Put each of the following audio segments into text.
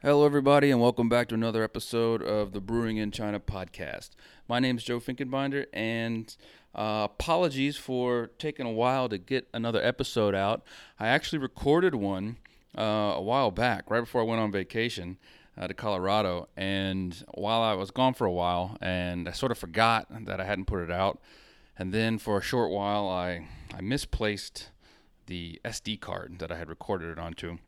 Hello, everybody, and welcome back to another episode of the Brewing in China podcast. My name is Joe Finkenbinder, and uh, apologies for taking a while to get another episode out. I actually recorded one uh, a while back, right before I went on vacation uh, to Colorado, and while I was gone for a while, and I sort of forgot that I hadn't put it out, and then for a short while, I I misplaced the SD card that I had recorded it onto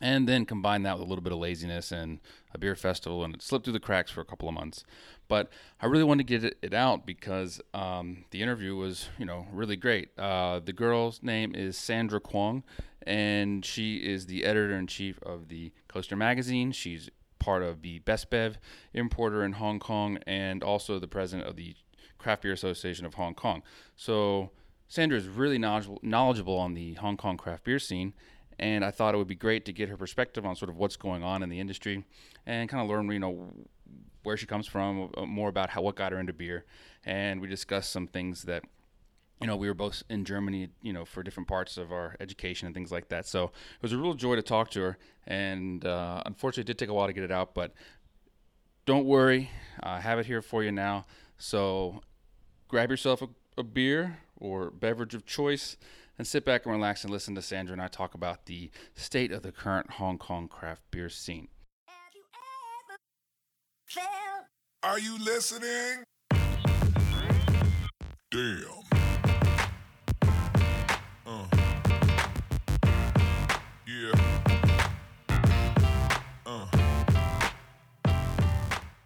and then combine that with a little bit of laziness and a beer festival, and it slipped through the cracks for a couple of months. But I really wanted to get it, out because um, the interview was, you know, really great. Uh, the girl's name is Sandra Kwong, and she is the editor in chief of the Coaster magazine. She's part of the Best Bev importer in Hong Kong, and also the president of the Craft Beer Association of Hong Kong. So Sandra is really knowledgeable on the Hong Kong craft beer scene and I thought it would be great to get her perspective on sort of what's going on in the industry and kind of learn, you know, where she comes from, uh, more about how what got her into beer, and we discussed some things that. You know, we were both in Germany, you know, for different parts of our education and things like that. So it was a real joy to talk to her. And uh, unfortunately, it did take a while to get it out, but don't worry. I have it here for you now. So grab yourself a, a beer or beverage of choice and sit back and relax and listen to Sandra and I talk about the state of the current Hong Kong craft beer scene. Are you listening? Damn. Uh. Yeah. Uh.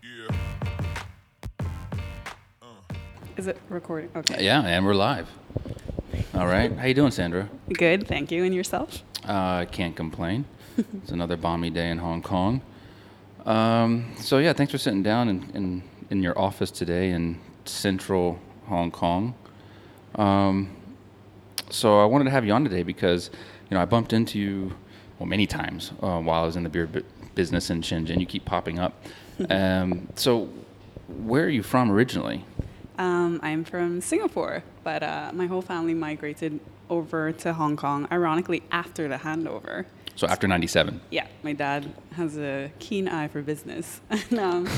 Yeah. Uh. Is it recording? Okay. Yeah, and we're live. All right. How you doing, Sandra? Good, thank you. And yourself? I uh, can't complain. it's another balmy day in Hong Kong. Um, so yeah, thanks for sitting down in, in, in your office today in central Hong Kong. Um, so I wanted to have you on today because you know I bumped into you well many times uh, while I was in the beer bu- business in Shenzhen. You keep popping up. um, so where are you from originally? Um, I'm from Singapore, but uh, my whole family migrated over to Hong Kong, ironically, after the handover. So after '97. Yeah, my dad has a keen eye for business. and, um,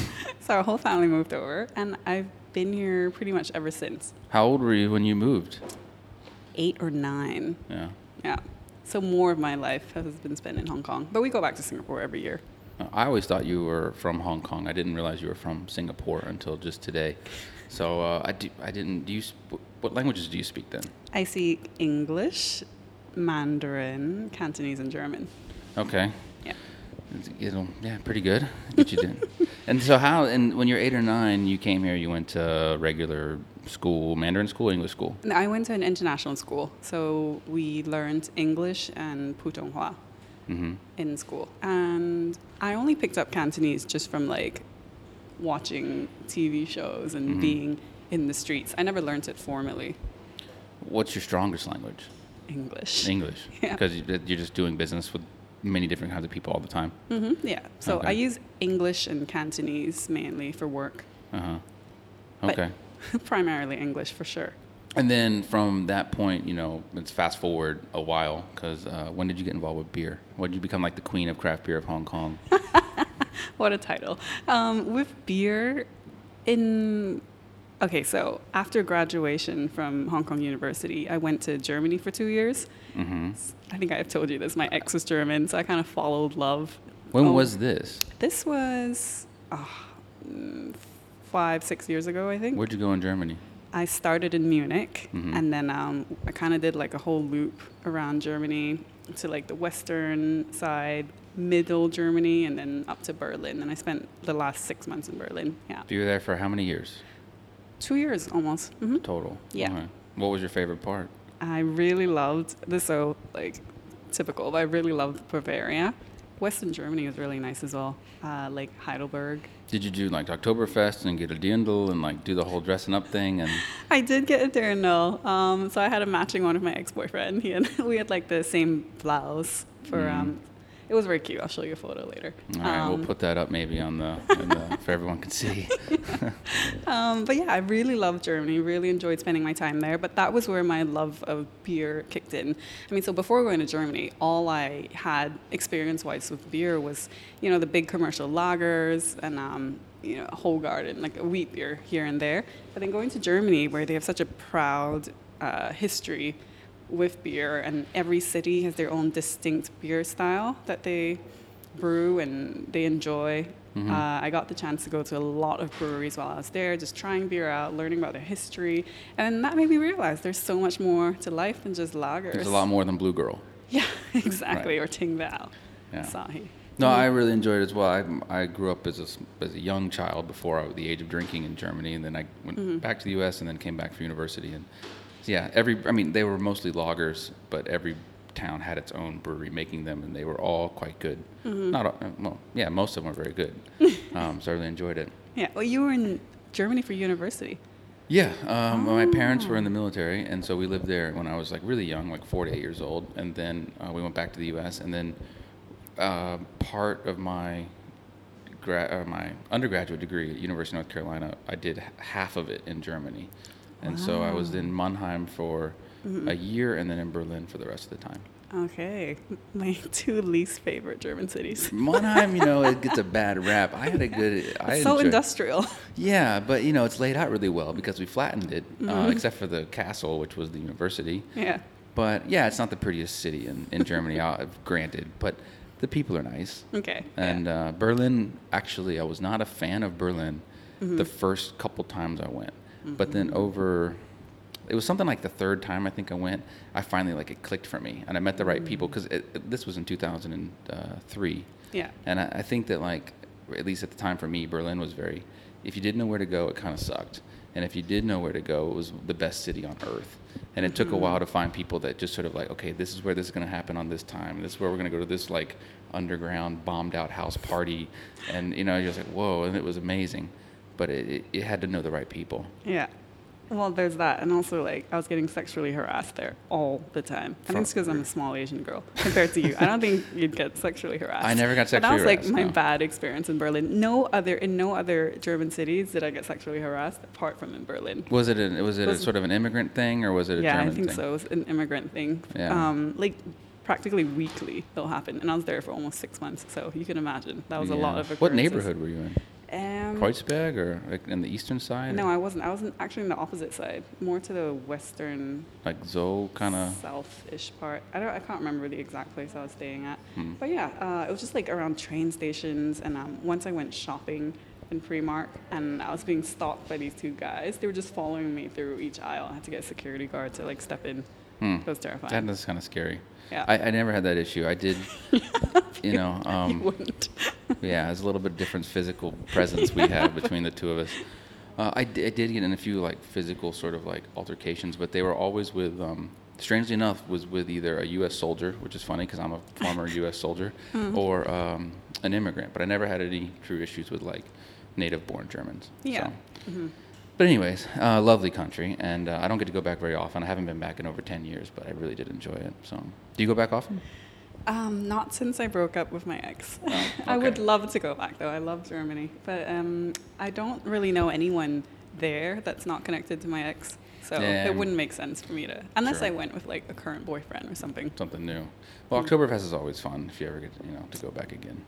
so our whole family moved over, and I've been here pretty much ever since. How old were you when you moved? Eight or nine. Yeah. Yeah. So more of my life has been spent in Hong Kong, but we go back to Singapore every year. I always thought you were from Hong Kong. I didn't realize you were from Singapore until just today. So uh, I, do, I didn't. Do you? What languages do you speak then? I speak English, Mandarin, Cantonese, and German. Okay. Yeah. Know, yeah, pretty good. Get you did. and so how? And when you're eight or nine, you came here. You went to regular school, Mandarin school, English school. No, I went to an international school, so we learned English and Putonghua hmm in school. And I only picked up Cantonese just from like watching TV shows and Mhm. being in the streets. I never learned it formally. What's your strongest language? English. English. Yeah. Because you, you're just doing business with many different kinds of people all the time. Mm-hmm. yeah. So Okay. I use English and Cantonese mainly for work. Uh huh. But- Okay. Primarily English for sure. And then from that point, you know, let's fast forward a while because uh, when did you get involved with beer? When did you become like the queen of craft beer of Hong Kong? what a title. Um, with beer, in okay, so after graduation from Hong Kong University, I went to Germany for two years. hmm I think I've told you this. My ex was German, so I kind of followed love. When Oh, was this? this? Was mm, five, six years ago, I think. Where'd you go in Germany? I started in Munich, Mhm. and then um, I kind of did like a whole loop around Germany to like the western side, middle Germany, and then up to Berlin. And I spent the last six months in Berlin. Yeah, You were there for how many years two years almost. hmm total? Yeah. Okay. What was your favorite part? I really loved this. So like typical, but I really loved Bavaria. Western Germany was really nice as well, uh, like Heidelberg. Did you do like Oktoberfest and get a dirndl and like do the whole dressing up thing? And I did get a dirndl. Um, so I had a matching one with my ex-boyfriend. He and we had like the same blouse for Mhm. um, it was very cute. I'll show you a photo later. All right, Um, we'll put that up maybe on the, the for everyone can see. Um, but yeah, I really loved Germany. Really enjoyed spending my time there. But that was where my love of beer kicked in. I mean, so before going to Germany, all I had experience-wise with beer was, you know, the big commercial lagers and um, you know, Hoegaarden, like a wheat beer here and there. But then going to Germany, where they have such a proud uh, history with beer, and every city has their own distinct beer style that they brew and they enjoy. Mm-hmm. Uh, I got the chance to go to a lot of breweries while I was there, just trying beer out, learning about their history, and that made me realize there's so much more to life than just lagers. There's a lot more than Blue Girl. Yeah, exactly, Right. or Tingval, Yeah. Asahi. No, I really enjoyed it as well. I, I grew up as a, as a young child before I, the age of drinking in Germany, and then I went Mm-hmm. back to the U.S. and then came back for university. And yeah, every I mean they were mostly lagers, but every town had its own brewery making them, and they were all quite good. Mm-hmm. Not all, well, yeah, most of them were very good. um, so I really enjoyed it. Yeah, well, you were in Germany for university. Yeah, um, my parents Oh. were in the military, and so we lived there when I was like really young, like four to eight years old, and then uh, we went back to the U.S. and then uh, part of my gra- uh, my undergraduate degree at University of North Carolina, I did h- half of it in Germany, and so I was in Mannheim for a year, and then in Berlin for the rest of the time. Okay, my two least favorite German cities. Mannheim, you know, it gets a bad rap. I had a good. I so enjoyed- industrial. Yeah, but you know, it's laid out really well because we flattened it, Mm-hmm. uh, except for the castle, which was the university. yeah. But yeah, it's not the prettiest city in, in Germany, uh, granted, but the people are nice. Okay. And yeah. uh, Berlin, actually, I was not a fan of Berlin Mm-hmm. the first couple times I went. But then over, it was something like the third time I think I went, I finally, like, it clicked for me. And I met the right mm. people because this was in 2003. yeah. And I, I think that, like, at least at the time for me, Berlin was very, if you didn't know where to go, it kind of sucked. And if you did know where to go, it was the best city on earth. And it took a mm-hmm. while to find people that just sort of like, okay, this is where this is going to happen on this time. This is where we're going to go to this, like, underground, bombed out house party. And, you know, you're just like, whoa. And it was amazing. But it, it, it had to know the right people. Yeah. Well, there's that, and also like I was getting sexually harassed there all the time. I think it's because I'm a small Asian girl compared to you. I don't think you'd get sexually harassed. I never got sexually But that was like my no. bad experience in Berlin. No other in no other German cities did I get sexually harassed apart from in Berlin. Was it, a, was it a sort of an immigrant thing or was it a German? yeah, German I think thing? so. It was an immigrant thing. Yeah. Um, like practically weekly it'll happen, and I was there for almost six months, so you can imagine that was a lot Yeah. of. What neighborhood were you in? Um, Kreuzberg or like in the eastern side? no, or I wasn't. I was actually in the opposite side, more to the western like Zoo kind of. south-ish part. I don't. I can't remember the exact place I was staying at. Hmm. But yeah, uh, it was just like around train stations. And um, once I went shopping in Primark, and I was being stalked by these two guys. They were just following me through each aisle. I had to get a security guard to like step in. Hmm. It was terrifying. That is kind of scary. Yeah. I, I never had that issue. I did, you know, you um, wouldn't. yeah, there's a little bit of different physical presence we have between the two of us. Uh, I, did get in a few like physical sort of like altercations, but they were always with, um, strangely enough, was with either a U.S. soldier, which is funny because I'm a former U.S. soldier, Hmm. or um, an immigrant. But I never had any true issues with like native-born Germans. Yeah. So. But anyways, uh, lovely country, and uh, I don't get to go back very often. I haven't been back in over ten years, but I really did enjoy it. So, do you go back often? Um, not since I broke up with my ex. Oh, I would love to go back though. I love Germany, but um, I don't really know anyone there that's not connected to my ex. So Yeah. it wouldn't make sense for me to, unless Sure. I went with like a current boyfriend or something. Something new. Well, Oktoberfest is always fun if you ever get you know to go back again.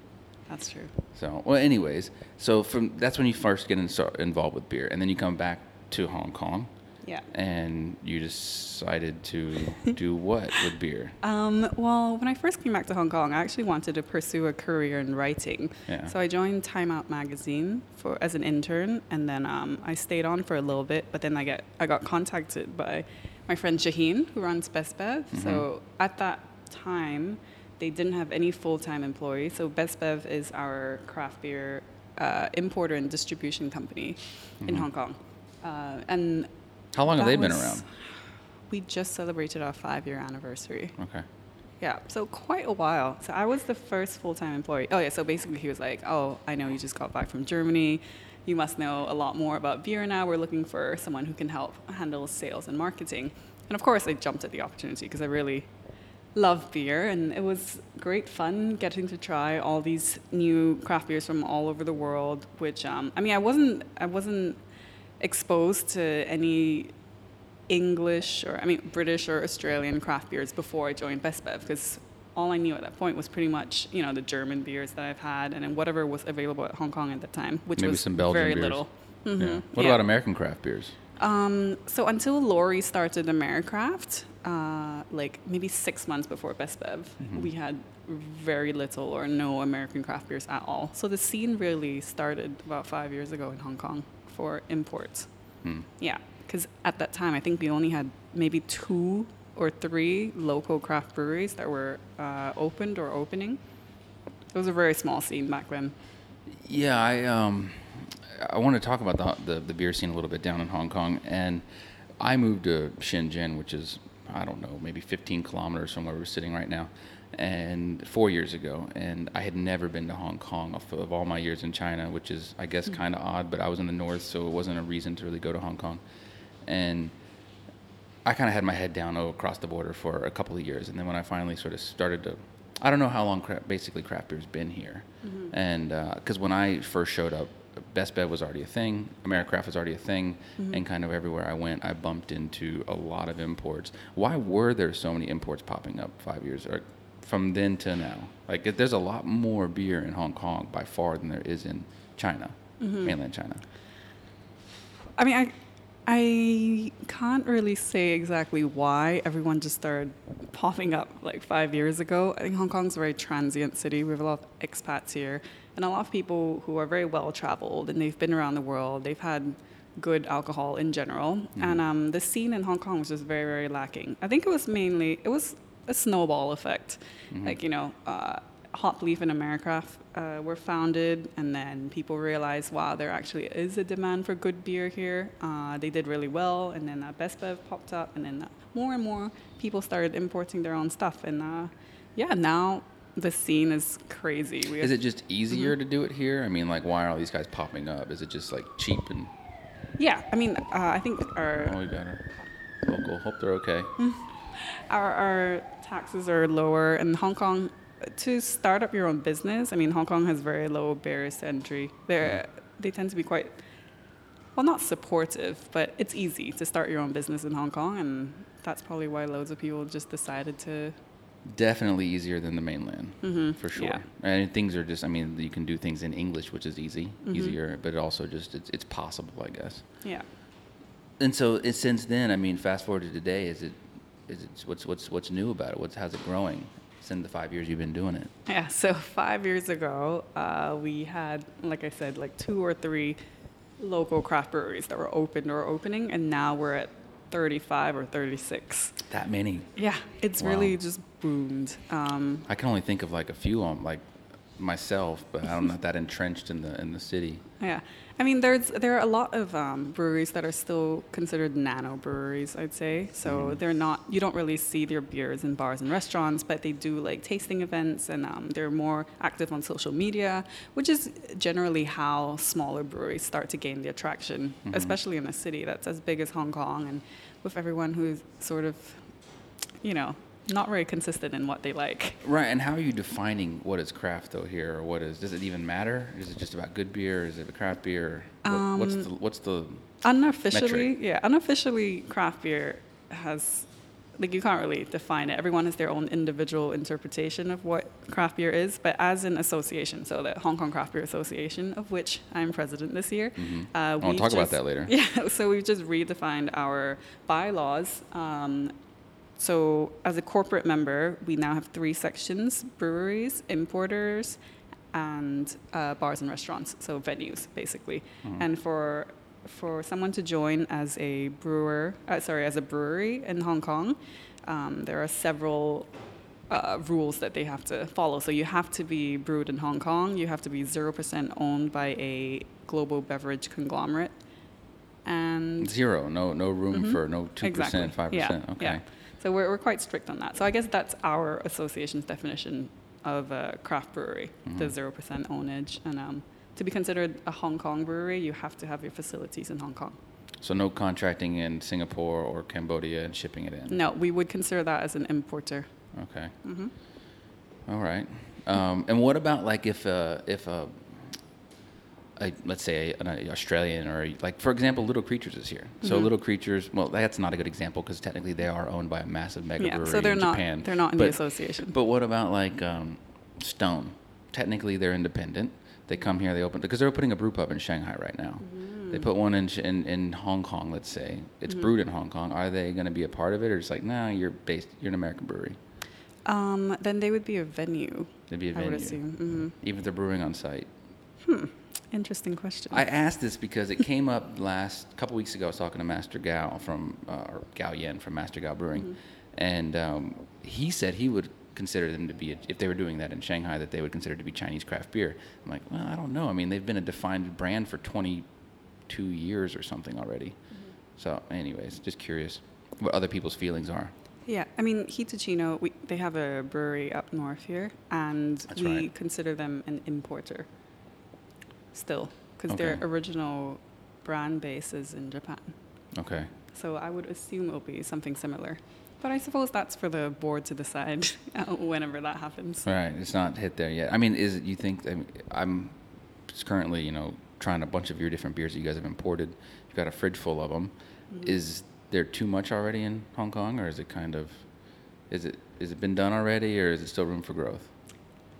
That's true. So, well, anyways, so from that's when you first get in, start, involved with beer, and then you come back to Hong Kong, Yeah. and you decided to do what with beer? Um, well, when I first came back to Hong Kong, I actually wanted to pursue a career in writing. Yeah. So I joined Time Out magazine for as an intern, and then um, I stayed on for a little bit. But then I get I got contacted by my friend Shaheen, who runs Best Bev. So at that time, they didn't have any full time employees. So Best Bev is our craft beer uh, importer and distribution company in Hong Kong. Uh, and How long have they been was- around? We just celebrated our five year anniversary. Okay. Yeah, so quite a while. So I was the first full time employee. Oh, yeah, so basically he was like, Oh, I know you just got back from Germany. You must know a lot more about beer now. We're looking for someone who can help handle sales and marketing. And of course, I jumped at the opportunity because I really love beer, and it was great fun getting to try all these new craft beers from all over the world. Which um, I mean, I wasn't I wasn't exposed to any English or I mean British or Australian craft beers before I joined Best Bev because all I knew at that point was pretty much you know the German beers that I've had and then whatever was available at Hong Kong at the time, which Maybe was very beers. little. Mhm, Yeah. What yeah. about American craft beers? Um, so until Lori started Americraft, uh, like maybe six months before Best Bev, Mm-hmm. we had very little or no American craft beers at all. So the scene really started about five years ago in Hong Kong for imports. Hmm. Yeah, because at that time I think we only had maybe two or three local craft breweries that were uh, opened or opening. It was a very small scene back then. Yeah, I um, I want to talk about the, the the beer scene a little bit down in Hong Kong, and I moved to Shenzhen, which is I don't know, maybe 15 kilometers from where we're sitting right now, and four years ago, and I had never been to Hong Kong of, of all my years in China, which is I guess hmm. kind of odd, but I was in the north, so it wasn't a reason to really go to Hong Kong, and I kind of had my head down oh, across the border for a couple of years, and then when I finally sort of started to, I don't know how long cra- basically craft beer's been here, mm-hmm. and uh, because when I first showed up, Best Bev was already a thing, Americraft was already a thing, mm-hmm. and kind of everywhere I went, I bumped into a lot of imports. Why were there so many imports popping up five years or from then to now? Like, it- there's a lot more beer in Hong Kong by far than there is in China, mm-hmm. mainland China. I mean, I, I can't really say exactly why everyone just started popping up like five years ago. I think Hong Kong's a very transient city. We have a lot of expats here, and a lot of people who are very well traveled and they've been around the world. They've had good alcohol in general, and um, the scene in Hong Kong was just very, very lacking. I think it was mainly it was a snowball effect, like you know. Uh, Hop Leaf and Americraft uh, were founded, and then people realized, wow, there actually is a demand for good beer here. Uh, they did really well, and then uh, Best Bev popped up, and then more and more people started importing their own stuff, and uh, yeah, now the scene is crazy. We Is have- it just easier to do it here? I mean, like, why are all these guys popping up? Is it just like cheap and Yeah, I mean, uh, I think our oh, we got her local? Hope they're okay. our, our taxes are lower in Hong Kong. To start up your own business, I mean, Hong Kong has very low barriers to entry. They they tend to be quite well, not supportive, but it's easy to start your own business in Hong Kong, and that's probably why loads of people just decided to. Definitely easier than the mainland, for sure. yeah. And things are just, I mean, you can do things in English, which is easy, easier, but it also just it's, it's possible, I guess. Yeah. And so it, since then, I mean, fast forward to today, is it is it what's what's what's new about it? What's how's it growing? Since the five years you've been doing it. Yeah, so five years ago, uh, we had, like I said, like two or three local craft breweries that were open or opening, and now we're at 35 or 36. That many. Yeah, it's Wow. really just boomed. Um, I can only think of like a few on like myself, but I'm not that entrenched in the in the city. yeah, I mean, there's there are a lot of um, breweries that are still considered nano breweries. I'd say so. They're not. You don't really see their beers in bars and restaurants, but they do like tasting events, and um, they're more active on social media, which is generally how smaller breweries start to gain the attraction, especially in a city that's as big as Hong Kong, and with everyone who's sort of, you know, not very consistent in what they like. Right, and how are you defining what is craft though here, or what is? Does it even matter? Is it just about good beer? Is it a craft beer? What, what's the what's the? Unofficially, metric. yeah, unofficially, craft beer has like you can't really define it. Everyone has their own individual interpretation of what craft beer is, but as an association, so the Hong Kong Craft Beer Association, of which I'm president this year, uh, I wanna we've talk about that later. Yeah, so we've just redefined our bylaws. Um, so as a corporate member, we now have three sections: breweries, importers, and uh, bars and restaurants. So venues, basically. And for for someone to join as a brewer, uh, sorry, as a brewery in Hong Kong, um, there are several uh, rules that they have to follow. So you have to be brewed in Hong Kong. You have to be zero percent owned by a global beverage conglomerate, and Zero, no, no room for no two Mm-hmm. Percent, five percent. Okay. Yeah. So we're, we're quite strict on that. So I guess that's our association's definition of a craft brewery, Mm-hmm. the zero percent ownage. And um, to be considered a Hong Kong brewery, you have to have your facilities in Hong Kong. So no contracting in Singapore or Cambodia and shipping it in. No, we would consider that as an importer. Okay. Mm-hmm. All right. Um, and what about like if uh, if a, a let's say an Australian or like for example, Little Creatures is here. So Mhm. Little Creatures, well, that's not a good example because technically they are owned by a massive mega Yeah, brewery so they're in not Japan. they're not in the association. But what about like um, Stone? Technically, they're independent. They come here, they open because they're putting a brew pub in Shanghai right now. Mm. They put one in, in in Hong Kong, let's say. It's Mm-hmm. brewed in Hong Kong. Are they going to be a part of it, or it's like, no, you're based, you're an American brewery? Um, then they would be a venue. They'd be a venue, I would assume. hmm even if they're brewing on site. Interesting question. I asked this because it came up last couple weeks ago. I was talking to Master Gao from uh, or Gao Yen from Master Gao Brewing, Mm-hmm. and um, he said he would consider them to be a, if they were doing that in Shanghai that they would consider to be Chinese craft beer. I'm like, well, I don't know. I mean, they've been a defined brand for 22 years or something already. Mm-hmm. So, anyways, just curious what other people's feelings are. Yeah, I mean, Hitachino, we, they have a brewery up north here, and That's we right. consider them an importer still, because their original brand base is in Japan. Okay. So I would assume it'll be something similar. But I suppose that's for the board to decide whenever that happens. Right, it's not hit there yet. I mean, is it, you think I mean, I'm currently, you know, trying a bunch of your different beers that you guys have imported. You've got a fridge full of them. Mm-hmm. Is there too much already in Hong Kong, or is it kind of, is it is it been done already, or is it still room for growth?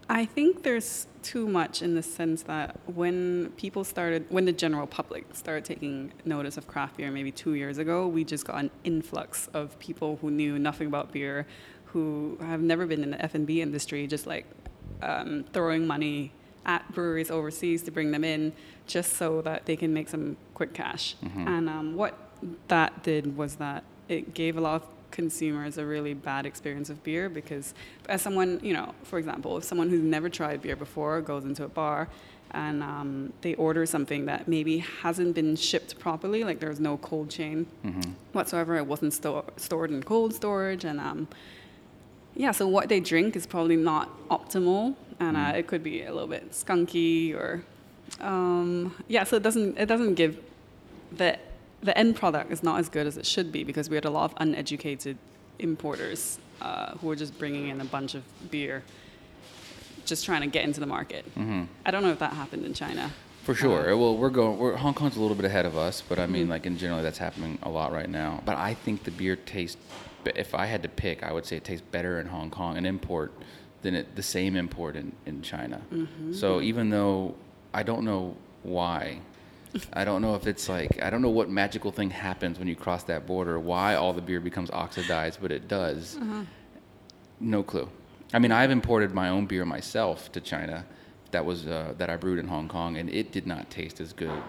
I think there's too much in the sense that when people started, when the general public started taking notice of craft beer maybe two years ago, we just got an influx of people who knew nothing about beer, who have never been in the F&B industry, just like um, throwing money at breweries overseas to bring them in just so that they can make some quick cash. And um, what that did was that it gave a lot of consumers a really bad experience of beer because as someone you know for example if someone who's never tried beer before goes into a bar and um, they order something that maybe hasn't been shipped properly like there's no cold chain whatsoever it wasn't sto- stored in cold storage and um, yeah so what they drink is probably not optimal and uh, it could be a little bit skunky or um, yeah so it doesn't it doesn't give the the end product is not as good as it should be because we had a lot of uneducated importers uh, who were just bringing in a bunch of beer, just trying to get into the market. I don't know if that happened in China. For sure. well, we're going. We're, Hong Kong's a little bit ahead of us, but I Mm-hmm. mean, like in general, that's happening a lot right now. But I think the beer tastes. If I had to pick, I would say it tastes better in Hong Kong, an import, than it, the same import in in China. Mm-hmm. So even though I don't know why, I don't know if it's like I don't know what magical thing happens when you cross that border. Why all the beer becomes oxidized, but it does. Uh-huh. No clue. I mean, I've imported my own beer myself to China that was uh, that I brewed in Hong Kong, and it did not taste as good.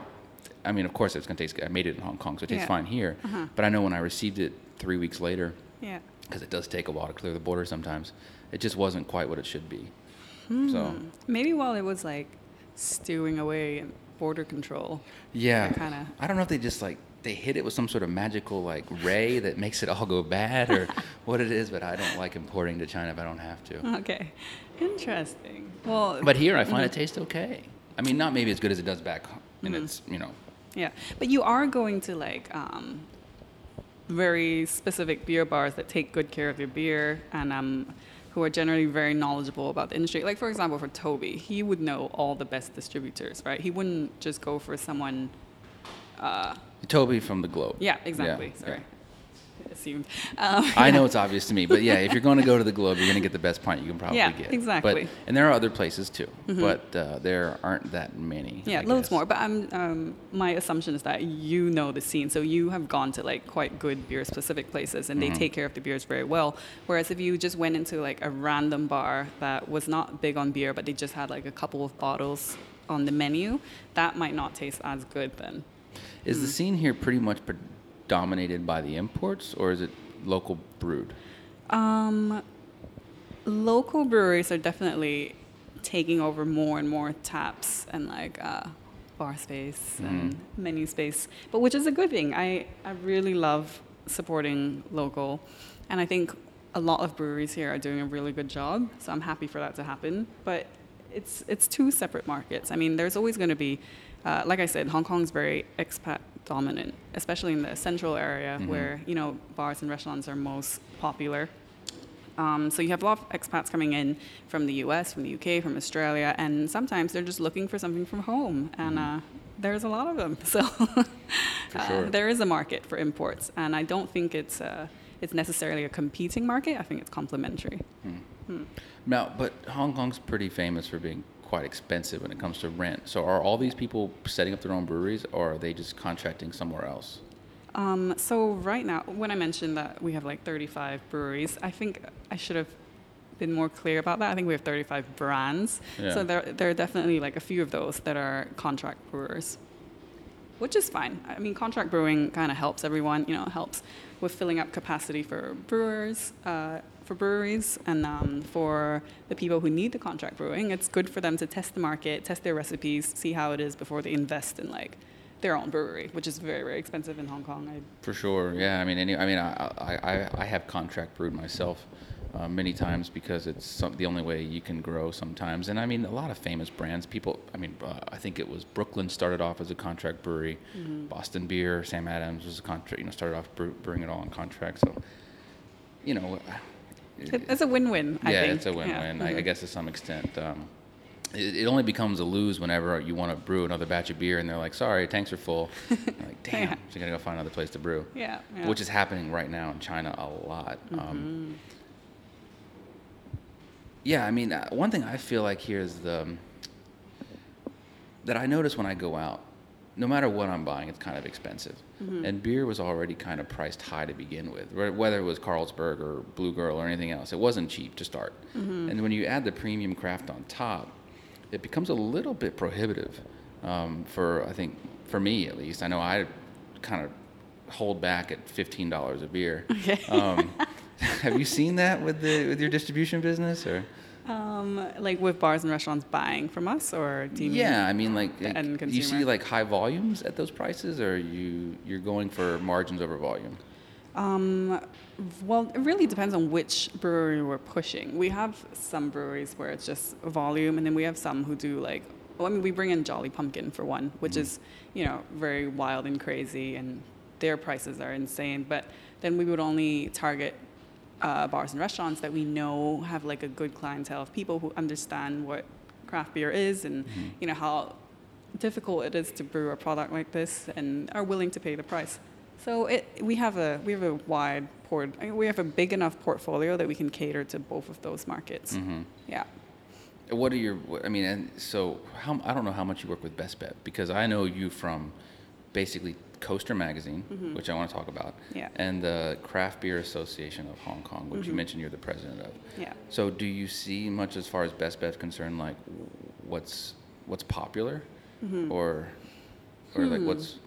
I mean, of course, it's going to taste good. I made it in Hong Kong, so it tastes Yeah. fine here. But I know when I received it three weeks later, Yeah. because it does take a while to clear the border sometimes, it just wasn't quite what it should be. Hmm. So, Maybe while it was like stewing away border control. yeah, kinda- I don't know if they just like they hit it with some sort of magical like ray that makes it all go bad or what it is, but I don't like importing to China if I don't have to. Okay. Interesting. Well, But here, I find it tastes okay. I mean, not maybe as good as it does back in its, you know, Yeah, but you are going to like um, very specific beer bars that take good care of your beer and um, who are generally very knowledgeable about the industry. Like for example, for Toby, he would know all the best distributors, right? He wouldn't just go for someone. Uh, Toby from the Globe. yeah, exactly. yeah. Sorry, assumed. Um, I know it's obvious to me, but yeah, if you're going to go to the Globe, you're going to get the best pint you can probably Yeah, get. exactly. Mm-hmm. But, and there are other places too, but uh, there aren't that many. Yeah, I loads guess. more. But I'm, um, my assumption is that you know the scene, so you have gone to like quite good beer specific places, and Mm-hmm. they take care of the beers very well. Whereas if you just went into like a random bar that was not big on beer, but they just had like a couple of bottles on the menu, that might not taste as good then. Is Mm. the scene here pretty much pre- dominated by the imports, or is it local brewed? Um, local breweries are definitely taking over more and more taps and like uh, bar space and menu space, but which is a good thing. I, I really love supporting local, and I think a lot of breweries here are doing a really good job. So I'm happy for that to happen. But it's it's two separate markets. I mean, there's always going to be, uh, like I said, Hong Kong's very expat dominant, especially in the central area where you know bars and restaurants are most popular Um, so you have a lot of expats coming in from the US, from the UK, from Australia, and sometimes they're just looking for something from home. And uh, there's a lot of them. So uh, sure. there is a market for imports. And I don't think it's, uh, it's necessarily a competing market. I think it's complementary. Now, but Hong Kong's pretty famous for being quite expensive when it comes to rent. So are all these people setting up their own breweries, or are they just contracting somewhere else? Um, so right now, when I mentioned that we have like 35 breweries, I think I should have been more clear about that. I think we have 35 brands. Yeah. So there, there are definitely like a few of those that are contract brewers, which is fine. I mean, contract brewing kind of helps everyone. You know, helps with filling up capacity for brewers, uh, for breweries, and um, for the people who need the contract brewing. It's good for them to test the market, test their recipes, see how it is before they invest in like their own brewery, which is very, very expensive in Hong Kong. I For sure, yeah. I mean, any, I mean, I, I, I- have contract brewed myself uh, many times because it's some, the only way you can grow sometimes. And I mean, a lot of famous brands. People, I mean, uh, I think it was Brooklyn started off as a contract brewery. Boston Beer, Sam Adams was a contract. You know, started off brewing it all on contract. So, you know, It- It's a win-win. I yeah, think. it's a win-win. Yeah. I, I Mhm. guess to some extent. Um, it, it only becomes a lose whenever you want to brew another batch of beer and they're like, "Sorry, tanks are full." Like, damn, Yeah. so you gotta go find another place to brew. Yeah, yeah. Which is happening right now in China a lot. Mm-hmm. Um, yeah, I mean, uh, one thing I feel like here is the um, that I notice when I go out. No matter what I'm buying, it's kind of expensive, Mm-hmm. and beer was already kind of priced high to begin with. Whether it was Carlsberg or Blue Girl or anything else, it wasn't cheap to start. Mm-hmm. And when you add the premium craft on top, it becomes a little bit prohibitive um, for I think for me at least. I know I kind of hold back at fifteen dollars a beer. Okay. Um, have you seen that with the with your distribution business or? Um, like with bars and restaurants buying from us, or do you Yeah, I mean, like, like, you see like high volumes at those prices, or you you're going for margins over volume? Um, well, it really depends on which brewery we're pushing. We have some breweries where it's just volume, and then we have some who do like. Well, I mean, we bring in Jolly Pumpkin for one, which is you know very wild and crazy, and their prices are insane. But then we would only target uh, bars and restaurants that we know have like a good clientele of people who understand what craft beer is, and you know how difficult it is to brew a product like this, and are willing to pay the price. So it, we have a we have a wide port I mean, we have a big enough portfolio that we can cater to both of those markets. Mm-hmm. Yeah. What are your? I mean, and so how? I don't know how much you work with Best Bev because I know you from basically Coaster Magazine, which I want to talk about, Mm-hmm. Yeah. Mm-hmm. and the Craft Beer Association of Hong Kong, which you mentioned you're the president of. Yeah. So do you see much as far as Best Bev's concerned, like what's what's popular, Mm-hmm. or or like Hmm. what's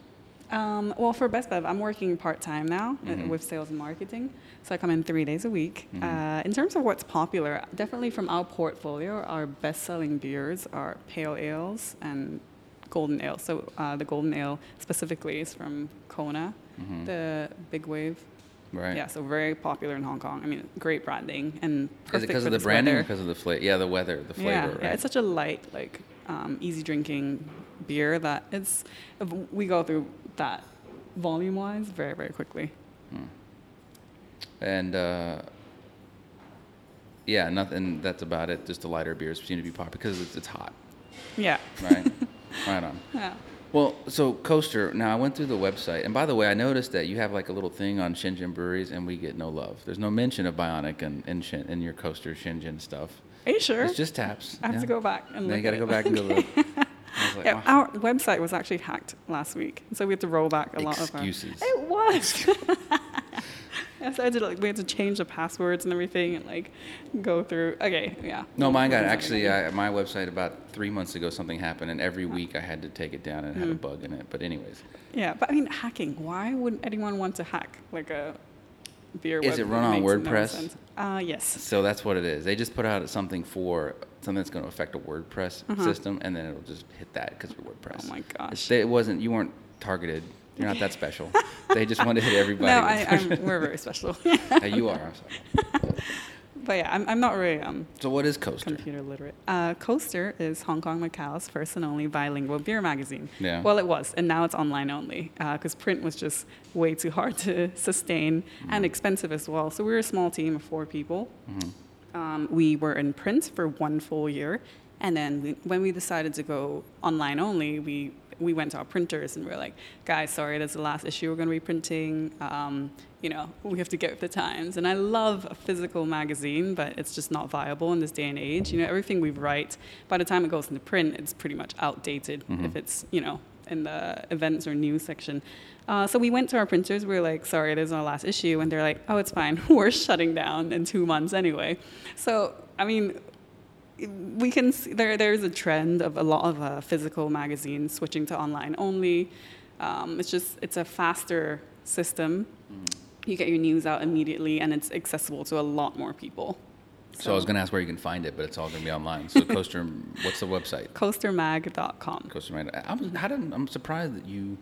Um, well, for Best Bev, I'm working part time now uh, Mhm. with sales and marketing. So I come in three days a week. Mhm. Uh, in terms of what's popular, definitely from our portfolio, our best selling beers are pale ales and golden ale. So uh, the golden ale specifically is from Kona, Mhm. the Big Wave. right? Yeah, so very popular in Hong Kong. I mean, great branding and Is it perfect because of the branding or weather. because of the flavor? Yeah, the weather, the flavor, yeah, right? yeah, it's such a light, like um, easy drinking beer that it's we go through that volume wise very very quickly. and uh, yeah, nothing. That's about it. Just the lighter beers seem to be popular because it's, it's hot, Yeah. right? right on. Yeah. Well, so Coaster. Now I went through the website, and by the way, I noticed that you have like a little thing on Shenzhen breweries, and we get no love. There's no mention of Bionic in in, in your Coaster Shenzhen stuff. Are you sure? It's just taps. I have yeah. to go back and Now look. you got to go back and go look. Like, Yeah, wow. our website was actually hacked last week, so we had to roll back a lot of Excuses. our. It was. yes, I did. Like we had to change the passwords and everything, and like go through. Okay, yeah. No, mine got actually? I, my website about three months ago. Something happened, and every week I had to take it down and it had a Hmm. bug in it. But anyways, Yeah, but I mean, hacking. Why would anyone want to hack like a beer? Website? Is it run on no WordPress? sense? Uh, yes. so that's what it is. They just put out something for something that's going to affect a WordPress system, and then it'll just hit that because of WordPress. Uh-huh. Oh my gosh. It wasn't. You weren't targeted. You're not that special. they just want to hit everybody. No, I, I'm, we're very special. Uh, you are. I'm sorry. but yeah, I'm, I'm not really um, So what is Coaster? computer literate. Uh, Coaster is Hong Kong Macau's first and only bilingual beer magazine. Yeah. Well, it was, and now it's online only because print was just way too hard to sustain and expensive as well. So we were a small team of four people. Um, we were in print for one full year, and then we, when we decided to go online only, we we went to our printers and we are like, guys, sorry, that's the last issue we're going to be printing. Um, you know, we have to get with the times. And I love a physical magazine, but it's just not viable in this day and age. You know, everything we write, by the time it goes into print, it's pretty much outdated if it's, you know, in the events or news section. Uh, so we went to our printers. We were like, sorry, it is our last issue. And they're like, oh, it's fine. We're shutting down in two months anyway. So, I mean, we can see there there's a trend of a lot of uh, physical magazines switching to online only. Um, it's just it's a faster system. You get your news out immediately, and it's accessible to a lot more people. So I was going to ask where you can find it, but it's all going to be online. So Coaster, what's the website? coastermag.com. Coaster Mag. I'm, how did, I'm surprised that you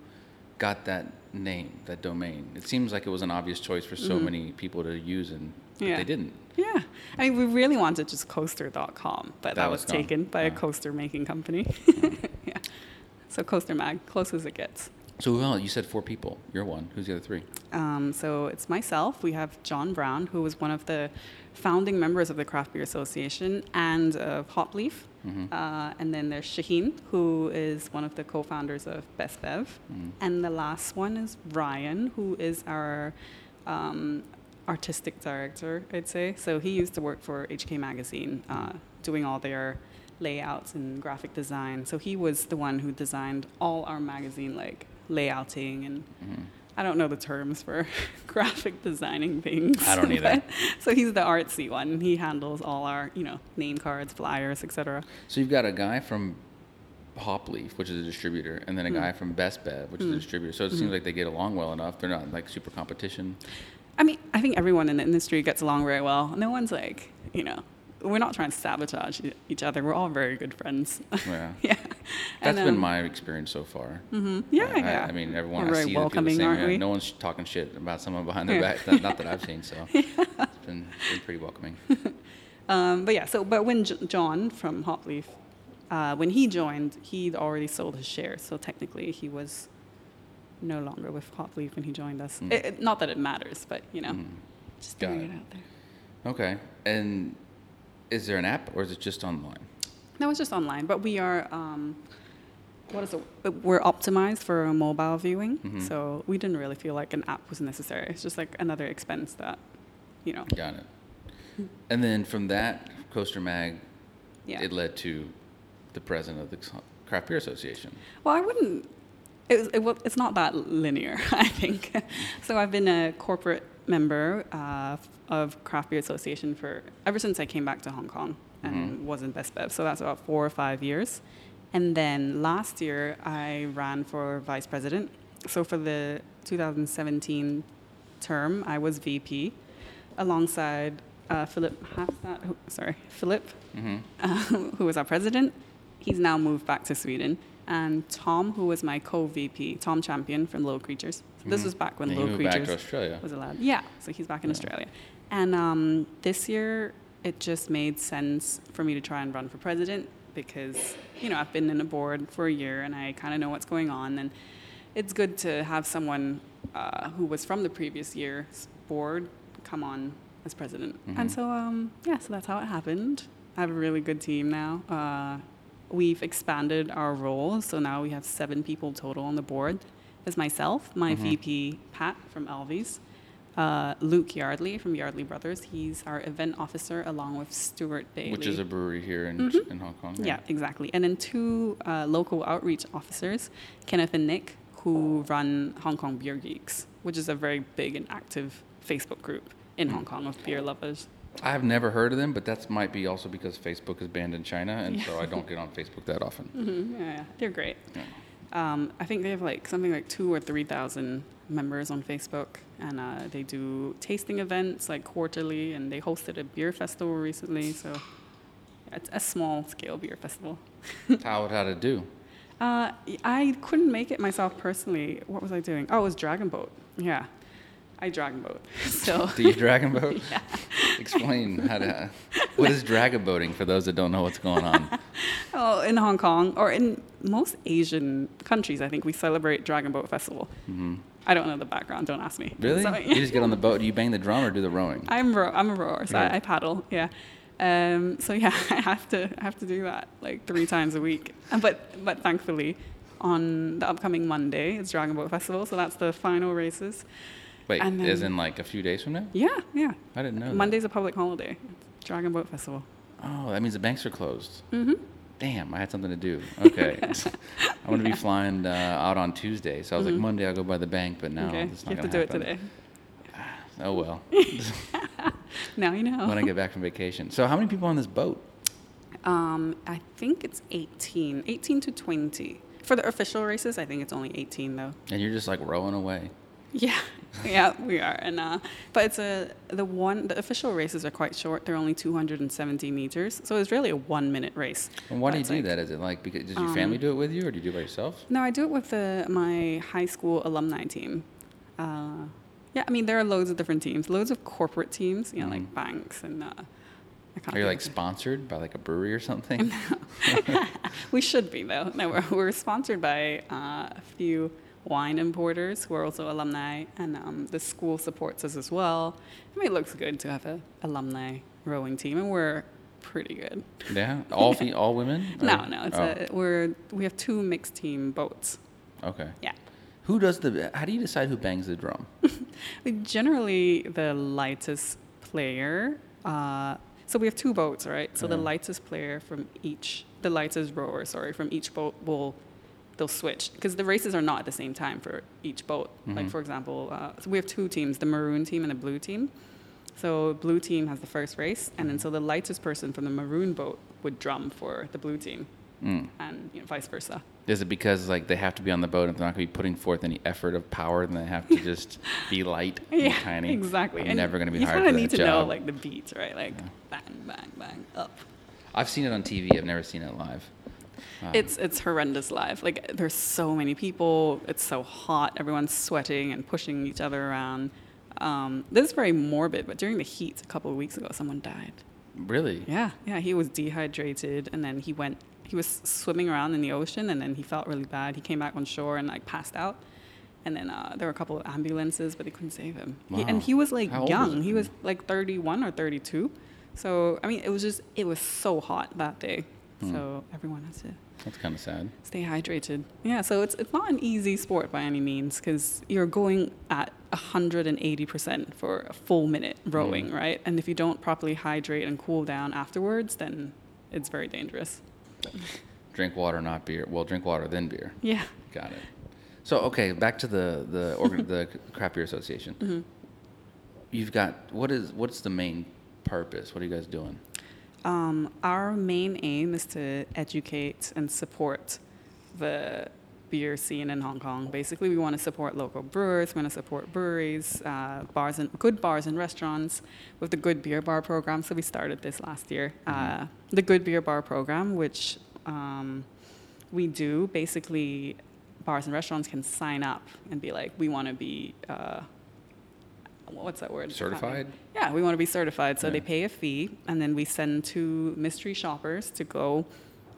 got that name, that domain. It seems like it was an obvious choice for so many people to use, and. Yeah. they didn't. Yeah, I mean, we really wanted just coaster.com, but that, That was, was taken by a Oh. coaster making company. yeah, so Coaster Mag, close as it gets. So well, you said four people. You're one. Who's the other three? Um, so it's myself. We have John Brown, who was one of the founding members of the Craft Beer Association and of Hop Leaf. Uh, and then there's Shaheen, who is one of the co-founders of Best Bev. And the last one is Ryan, who is our um, artistic director, I'd say. So he used to work for HK Magazine, uh, doing all their layouts and graphic design. So he was the one who designed all our magazine like layouting and I don't know the terms for graphic designing things. I don't either. but- so he's the artsy one. He handles all our, you know, name cards, flyers, etc. So you've got a guy from Hopleaf, which is a distributor, and then Hmm. a guy from Best Bev, which is a distributor. So it seems like they get along well enough. They're not like super competition. I mean, I think everyone in the industry gets along very well. No one's like, you know, we're not trying to sabotage each other. We're all very good friends. Yeah. yeah. That's And, been um, my experience so far. mhm. Yeah, I, yeah. I, I mean, everyone We're I see the the welcoming, same. aren't yeah, we? No one's talking shit about someone behind their Yeah. back. Not, not that I've seen. So it's been, been pretty welcoming. Um, but yeah, so but when J- John from Hopleaf, uh, when he joined, he'd already sold his shares, so technically he was no longer with Hopleaf when he joined us. Mm. It- it- not that it matters, but you know, Mm. just throwing it. it out there. Okay. And is there an app or is it just online? No, it's just online, but we are. Um, what is it? We're optimized for mobile viewing, Mhm. so we didn't really feel like an app was necessary. It's just like another expense that, you know. Got it. And then from that Coaster Mag, Yeah. it led to the president of the Craft Beer Association. Well, I wouldn't. It, was- it, it's not that linear, I think. so I've been a corporate member uh, of Craft Beer Association for ever since I came back to Hong Kong and was in Best Bev. So that's about four or five years. And then last year I ran for vice president. So for the 2017 term, I was VP alongside uh, Philip Hafstad, who, sorry, Philip Mm-hmm. uh, who was our president. He's now moved back to Sweden. And Tom, who was my co-VP, Tom Champion from Little Creatures. This Mhm. was back when Little moved back to Creatures was allowed. Yeah, so he's back in Yeah. Australia. And um, this year, it just made sense for me to try and run for president because, you know, I've been in a board for a year and I kind of know what's going on. And it's good to have someone uh, who was from the previous year's board come on as president. Mhm. And so, um, yeah, so that's how it happened. I have a really good team now. Uh, we've expanded our role. so now we have seven people total on the board. There's myself, my Mhm. VP Pat from Alvi's, uh, Luke Yardley from Yardley Brothers. He's our event officer along with Stuart Bailey. Which is a brewery here in, Mhm. in Hong Kong. Yeah, exactly. And then two uh, local outreach officers, Kenneth and Nick, who run Hong Kong Beer Geeks, which is a very big and active Facebook group in Mm. Hong Kong of beer lovers. I've never heard of them, but that might be also because Facebook is banned in China, and Yeah. so I don't get on Facebook that often. hmm Yeah, yeah, they're great. Yeah. Um, I think they have like something like two or three thousand members on Facebook, and uh, they do tasting events like quarterly, and they hosted a beer festival recently. So yeah, it's a small scale beer festival. How it how to do? Uh, I couldn't make it myself personally. What was I doing? Oh, it was Dragon Boat. Yeah, I Dragon Boat. So Do you dragon boat? yeah, Explain how to. What is dragon boating for those that don't know what's going on? Oh, in Hong Kong or in most Asian countries, I think we celebrate Dragon Boat Festival. I don't know the background. Don't ask me. Mm-hmm. Really? So- You just get on the boat. Do you bang the drum or do the rowing? I'm row, I'm a rower, so Right. I, I paddle. Yeah. Um, so yeah, I have to I have to do that like three times a week. But but thankfully, on the upcoming Monday, it's Dragon Boat Festival, so that's the final races. Wait, and as in like a few days from now? Yeah, yeah. I didn't know. that. Monday's a public holiday. Dragon Boat Festival. Oh, that means the banks are closed. Mm-hmm. Damn, I had something to do. Okay. I'm going to be flying uh, out on Tuesday. So I was like, Monday I'll go by the bank, but now Mm-hmm. okay, it's you not have to do it today. Oh, well. Now you know. when I get back from vacation. So how many people on this boat? Um, I think it's 18, 18 to 20. For the official races, I think it's only 18 though. And you're just like rowing away. Yeah, yeah, we are. And uh, but it's a the one the official races are quite short. They're only 270 meters, so it's really a one minute race. And why do you do like- that? Is it like, because, does your family Um, do it with you or do you do it by yourself? No, I do it with the my high school alumni team. Uh, yeah, I mean there are loads of different teams, loads of corporate teams, you know, like banks and. Uh, Are you like sponsored by like a brewery or something? We should be though. No, we're, we're sponsored by uh, a few wine importers who are also alumni, and um, the school supports us as well. I mean, it looks good to have an alumni rowing team, and we're pretty good. yeah? All fe- all women? No, Or- no, it's oh, a, we're we have two mixed team boats. Okay. Yeah. Who does the, how do you decide who bangs the drum? Generally the lightest player. Uh, so we have two boats, right? So the lightest player from each, the lightest rower, sorry, from each boat will they'll switch because the races are not at the same time for each boat. Like Mhm. for example, uh, so we have two teams: the maroon team and the blue team. So blue team has the first race, and then so the lightest person from the maroon boat would drum for the blue team, Mm. and you know, vice versa. Is it because like they have to be on the boat and they're not going to be putting forth any effort of power, and they have to just be light and yeah, tiny? exactly. I'm and never going to be you hired kinda for need that to know like the beats, right? Like bang, bang, bang, up. I've seen it on TV. I've never seen it live. Um, It's it's horrendous live. Like there's so many people. It's so hot. Everyone's sweating and pushing each other around. Um, this is very morbid, but during the heat a couple of weeks ago, someone died. really. Yeah, yeah. He was dehydrated, and then he went. He was swimming around in the ocean, and then he felt really bad. He came back on shore and like passed out. And then uh, there were a couple of ambulances, but they couldn't save him. He, and he was like How young. he? he was like 31 or 32. So I mean, it was just it was so hot that day. Hmm. So everyone has to That's kind of sad. stay hydrated. Yeah, so it's it's not an easy sport by any means because you're going at 180% for a full minute rowing, Mm. right? And if you don't properly hydrate and cool down afterwards, then it's very dangerous. Drink water, not beer. Well, drink water then beer. Yeah. Got it. So okay, back to the the organ, the craft beer association. Mm-hmm. You've got what is what's the main purpose? What are you guys doing? Um, our main aim is to educate and support the beer scene in Hong Kong. Basically, we want to support local brewers, we want to support breweries, uh, bars and good bars and restaurants with the Good Beer Bar program. So we started this last year. Uh, the Good Beer Bar program, which um, we do, basically, bars and restaurants can sign up and be like, we want to be. Uh, What's that word? Certified? Yeah, we want to be certified. So Yeah. they pay a fee, and then we send two mystery shoppers to go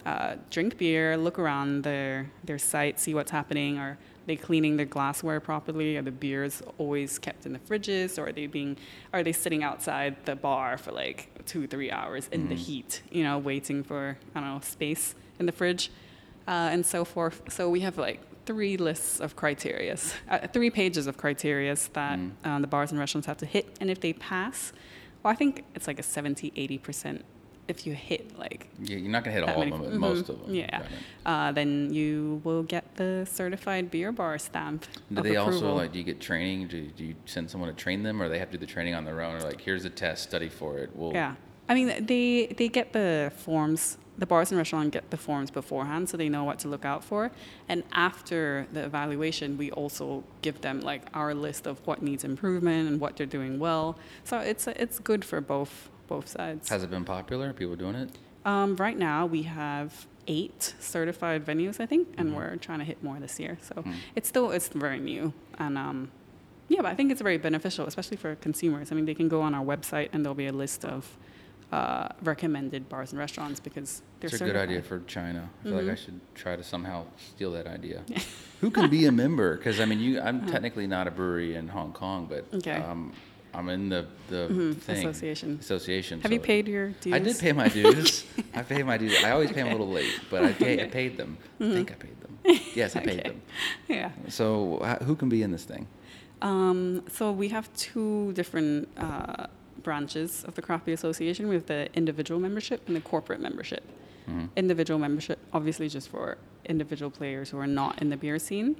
uh, drink beer, look around their their site, see what's happening. Are they cleaning their glassware properly? Are the beers always kept in the fridges, or are they being are they sitting outside the bar for like two three hours in the heat? You know, waiting for I don't know space in the fridge, uh, and so forth. So we have like three lists of criterias, uh, three pages of criterias that Mm. uh, the bars and restaurants have to hit. And if they pass, well, I think it's like a 70, 80% if you hit like Yeah, You're not gonna hit all many- of them, but Mhm. most of them. Yeah. Uh, then you will get the certified beer bar stamp. Do they also like? Do you get training? Do, do you send someone to train them, or they have to do the training on their own? Or like, here's a test, study for it. Well, Yeah. I mean, they they get the forms. The bars and restaurant get the forms beforehand, so they know what to look out for. And after the evaluation, we also give them like our list of what needs improvement and what they're doing well. So it's it's good for both both sides. Has it been popular? People doing it? Um, right now, we have eight certified venues, I think, and Mhm. we're trying to hit more this year. So Hmm. it's still it's very new, and um, Yeah, but I think it's very beneficial, especially for consumers. I mean, they can go on our website and there'll be a list of uh, recommended bars and restaurants because they're It's a good idea for China. I feel Mm-hmm. like I should try to somehow steal that idea. Who can be a member? Because I mean, you, I'm technically not a brewery in Hong Kong, but Uh-huh. Okay. Mm-hmm. um, I'm in the the thing association. Association. Have you paid your dues? I did pay my dues. I paid my dues. I always pay them a little late, but I, pay, I paid them. I think I paid them. Yes, I paid Mm-hmm. Okay. them. Yeah. So who can be in this thing? Um, so we have two different uh, branches of the Craft Beer Association. We have the individual membership and the corporate membership. Mm-hmm. Individual membership, obviously, just for individual players who are not in the beer scene,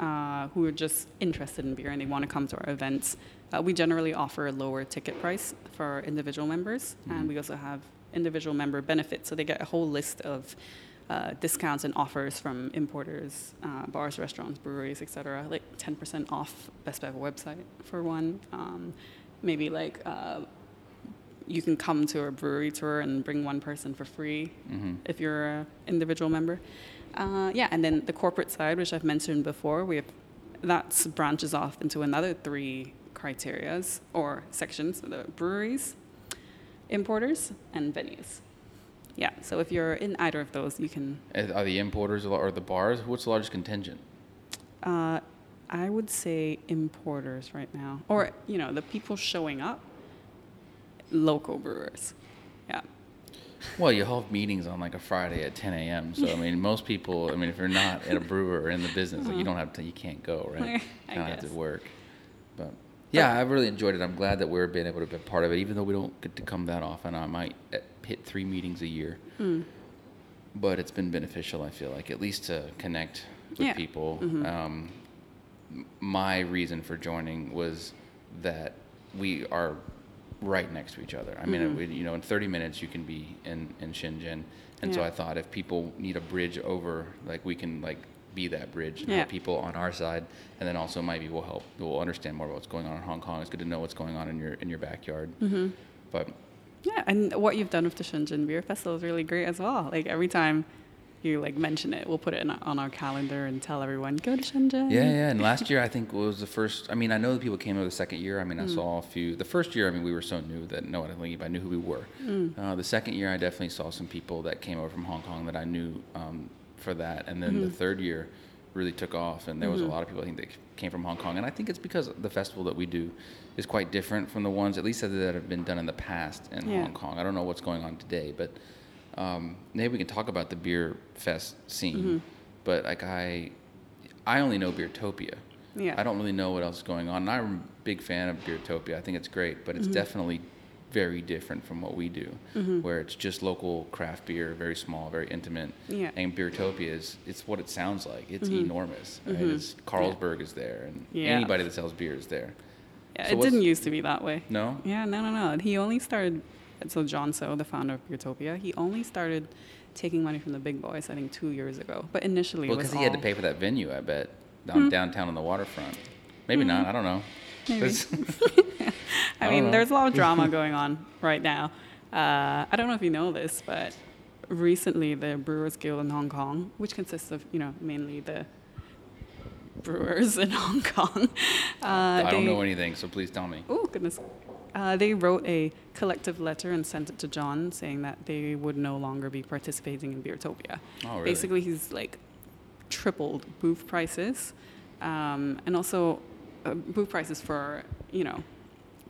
uh, who are just interested in beer and they want to come to our events. Uh, we generally offer a lower ticket price for individual members, and we also have individual member benefits. So they get a whole list of uh, discounts and offers from importers, uh, bars, restaurants, breweries, etc. Like 10% off Best Bev website for one. Um, maybe like uh, you can come to a brewery tour and bring one person for free Mm-hmm. if you're an individual member. Uh, yeah, and then the corporate side, which I've mentioned before, we have that branches off into another three criterias or sections: the breweries, importers, and venues. Yeah, so if you're in either of those, you can. Are the importers or or the bars? What's the largest contingent? Uh, I would say importers right now, or you know, the people showing up, local brewers. Yeah. Well, you hold meetings on like a Friday at 10 a.m. So I mean, most people. I mean, if you're not at a brewer or in the business, like, you don't have to. You can't go, right? Uh-huh. I kind of have to work. But yeah, I've really enjoyed it. I'm glad that we're being able to be part of it, even though we don't get to come that often. I might uh, hit three meetings a year, Hmm. but it's been beneficial. I feel like at least to connect with Yeah. people. Mm-hmm. Um, my reason for joining was that we are right next to each other. I mean, Mm-hmm. you know, in 30 minutes you can be in, in Shenzhen. And so I thought if people need a bridge over, like we can like be that bridge Yeah. people on our side. And then also maybe we'll help, we'll understand more about what's going on in Hong Kong. It's good to know what's going on in your, in your backyard. Mm-hmm. But Yeah, and what you've done with the Shenzhen Beer Festival is really great as well. Like every time you like mention it, we'll put it in, on our calendar and tell everyone go to Shenzhen. Yeah, yeah. And last year, I think was the first. I mean, I know that people came over the second year. I mean, I saw a few. The first year, I mean, we were so new that no one I knew who we were. Uh, the second year, I definitely saw some people that came over from Hong Kong that I knew um, for that. And then the third year really took off, and there was a lot of people I think that came from Hong Kong. And I think it's because the festival that we do is quite different from the ones, at least that have been done in the past in Yeah. Hong Kong. I don't know what's going on today, but um, maybe we can talk about the beer fest scene. Mm-hmm. But like I, I only know Beertopia. Yeah. I don't really know what else is going on. And I'm a big fan of Beertopia. I think it's great, but it's Mm-hmm. definitely very different from what we do, where it's just local craft beer, very small, very intimate. Yeah. Mm-hmm. And Beertopia is it's what it sounds like. It's enormous. Right? It's Carlsberg is there, and Yeah. anybody that sells beer is there. Yeah, So it didn't used to be that way. No. Yeah, no, no, no. He only started. So John So, the founder of Utopia, he only started taking money from the big boys. I think two years ago. But initially, Well, because he had to pay for that venue, I bet, down, downtown on the waterfront. Maybe not. I don't know. Maybe. I, I mean, know. there's a lot of drama going on right now. Uh, I don't know if you know this, but recently the Brewers Guild in Hong Kong, which consists of you know mainly the brewers in Hong Kong, uh, I don't they- know anything, so please tell me. Oh goodness. Uh, they wrote a collective letter and sent it to John saying that they would no longer be participating in Beertopia. Oh, really? Basically, he's like tripled booth prices, um, and also uh, booth prices for you know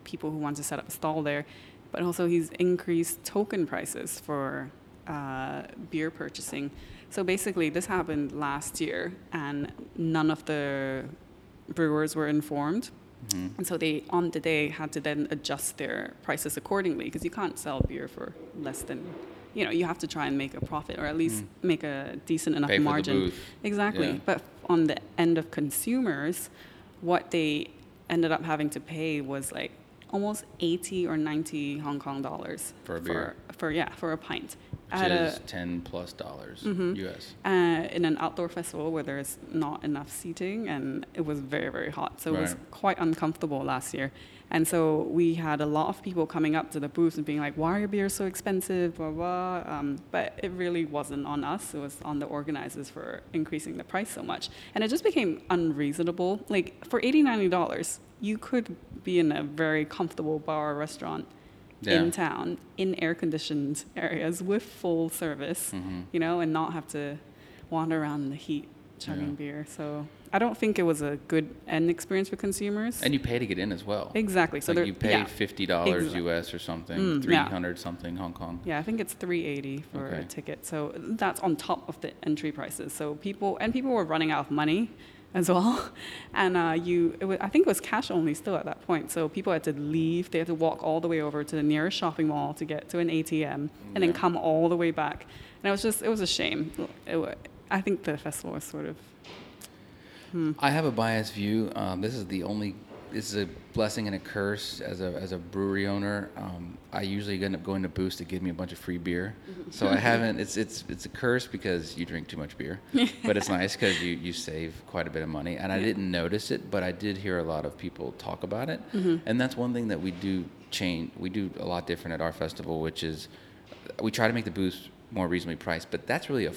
people who want to set up a stall there, but also he's increased token prices for uh, beer purchasing. So basically, this happened last year, and none of the brewers were informed. Mm-hmm. And so they, on the day, had to then adjust their prices accordingly because you can't sell beer for less than, you know, you have to try and make a profit or at least make a decent enough. Pay margin. Exactly. Yeah. But on the end of consumers, what they ended up having to pay was like almost 80 or 90 Hong Kong dollars For a beer. For, for yeah, for a pint. Which At is a- 10 plus dollars Mm-hmm. US. uh, in an outdoor festival where there's not enough seating and it was very very hot so it was quite uncomfortable last year and so we had a lot of people coming up to the booth and being like why are your beers so expensive blah blah um, but it really wasn't on us it was on the organizers for increasing the price so much and it just became unreasonable like for 80 90 dollars you could be in a very comfortable bar or restaurant Yeah. in town in air conditioned areas with full service, Mhm. you know, and not have to wander around in the heat chugging Yeah. beer. So I don't think it was a good end experience for consumers. And you pay to get in as well. exactly. So like you pay yeah. fifty dollars Exact- US or something, Mm, three yeah. something Hong Kong. Yeah, I think it's 380 for Okay. a ticket. So that's on top of the entry prices. So people and people were running out of money as well. And uh, you, it wa I think it was cash only still at that point. So people had to leave. They had to walk all the way over to the nearest shopping mall to get to an ATM, and then come all the way back. And it was just, it was a shame. It, I think the festival was sort of. Hmm. I have a biased view. Um, this is the only. This is a blessing and a curse as a as a brewery owner. Um, I usually end up going to Boost to give me a bunch of free beer. So I haven't. It's it's it's a curse because you drink too much beer, but it's nice because you you save quite a bit of money. And I didn't notice it, but I did hear a lot of people talk about it. Mm-hmm. And that's one thing that we do change. We do a lot different at our festival, which is we try to make the booths more reasonably priced. But that's really a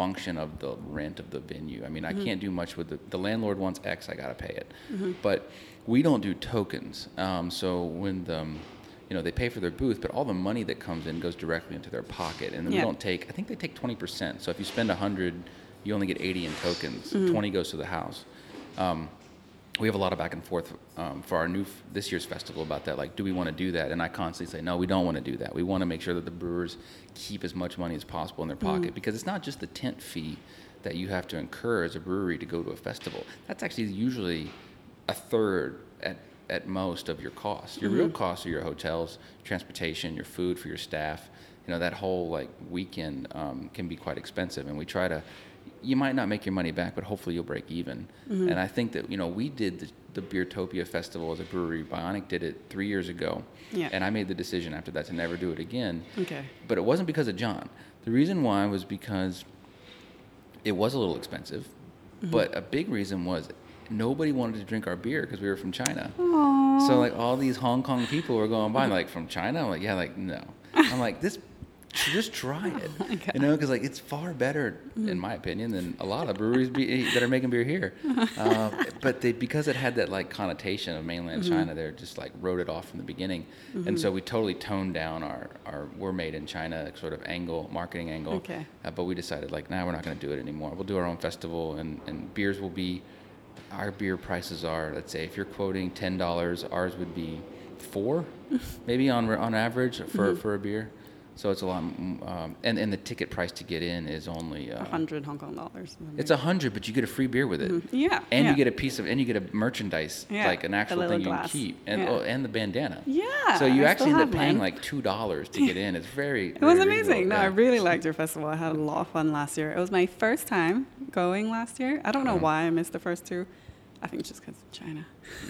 function of the rent of the venue. I mean, I mm-hmm. can't do much with the, the landlord wants X, I gotta pay it. Mm-hmm. But we don't do tokens. Um, so when the, um, you know, they pay for their booth, but all the money that comes in goes directly into their pocket, and then we don't take. I think they take twenty percent. So if you spend a hundred, you only get eighty in tokens. Twenty goes to the house. Um, we have a lot of back and forth um, for our new f- this year's festival about that. Like, do we want to do that? And I constantly say, no, we don't want to do that. We want to make sure that the brewers keep as much money as possible in their pocket because it's not just the tent fee that you have to incur as a brewery to go to a festival. That's actually usually a third at at most of your costs. Your real costs are your hotels, transportation, your food for your staff. You know that whole like weekend um, can be quite expensive, and we try to. You might not make your money back, but hopefully you'll break even. And I think that you know we did the, the Beertopia Festival as a brewery. Bionic did it three years ago, Yeah. and I made the decision after that to never do it again. Okay. But it wasn't because of John. The reason why was because it was a little expensive, Mm-hmm. but a big reason was nobody wanted to drink our beer because we were from China. So like all these Hong Kong people were going by like from China. I'm like, yeah, like no. I'm like this. Just try it, Oh you know, because like it's far better, in my opinion, than a lot of breweries be, that are making beer here. Uh, but they because it had that like connotation of mainland Mm-hmm. China, they just like wrote it off from the beginning, and so we totally toned down our our we're made in China sort of angle, marketing angle. Okay. Uh, but we decided like, now we're not going to do it anymore. We'll do our own festival, and and beers will be, our beer prices are let's say if you're quoting ten dollars, ours would be four, maybe on on average for for a beer. So it's a lot, mm, um, and and the ticket price to get in is only uh, 100 Hong Kong dollars. it's a hundred, but you get a free beer with it. Yeah. And yeah. you get a piece of, and you get a merchandise, Yeah, like an actual thing you can keep, and Yeah. oh, and the bandana. Yeah, So you I actually end up paying like two dollars to get in. It's very. It was very amazing. No, I really liked your festival. I had a lot of fun last year. It was my first time going last year. I don't know why I missed the first two. I think just because of China.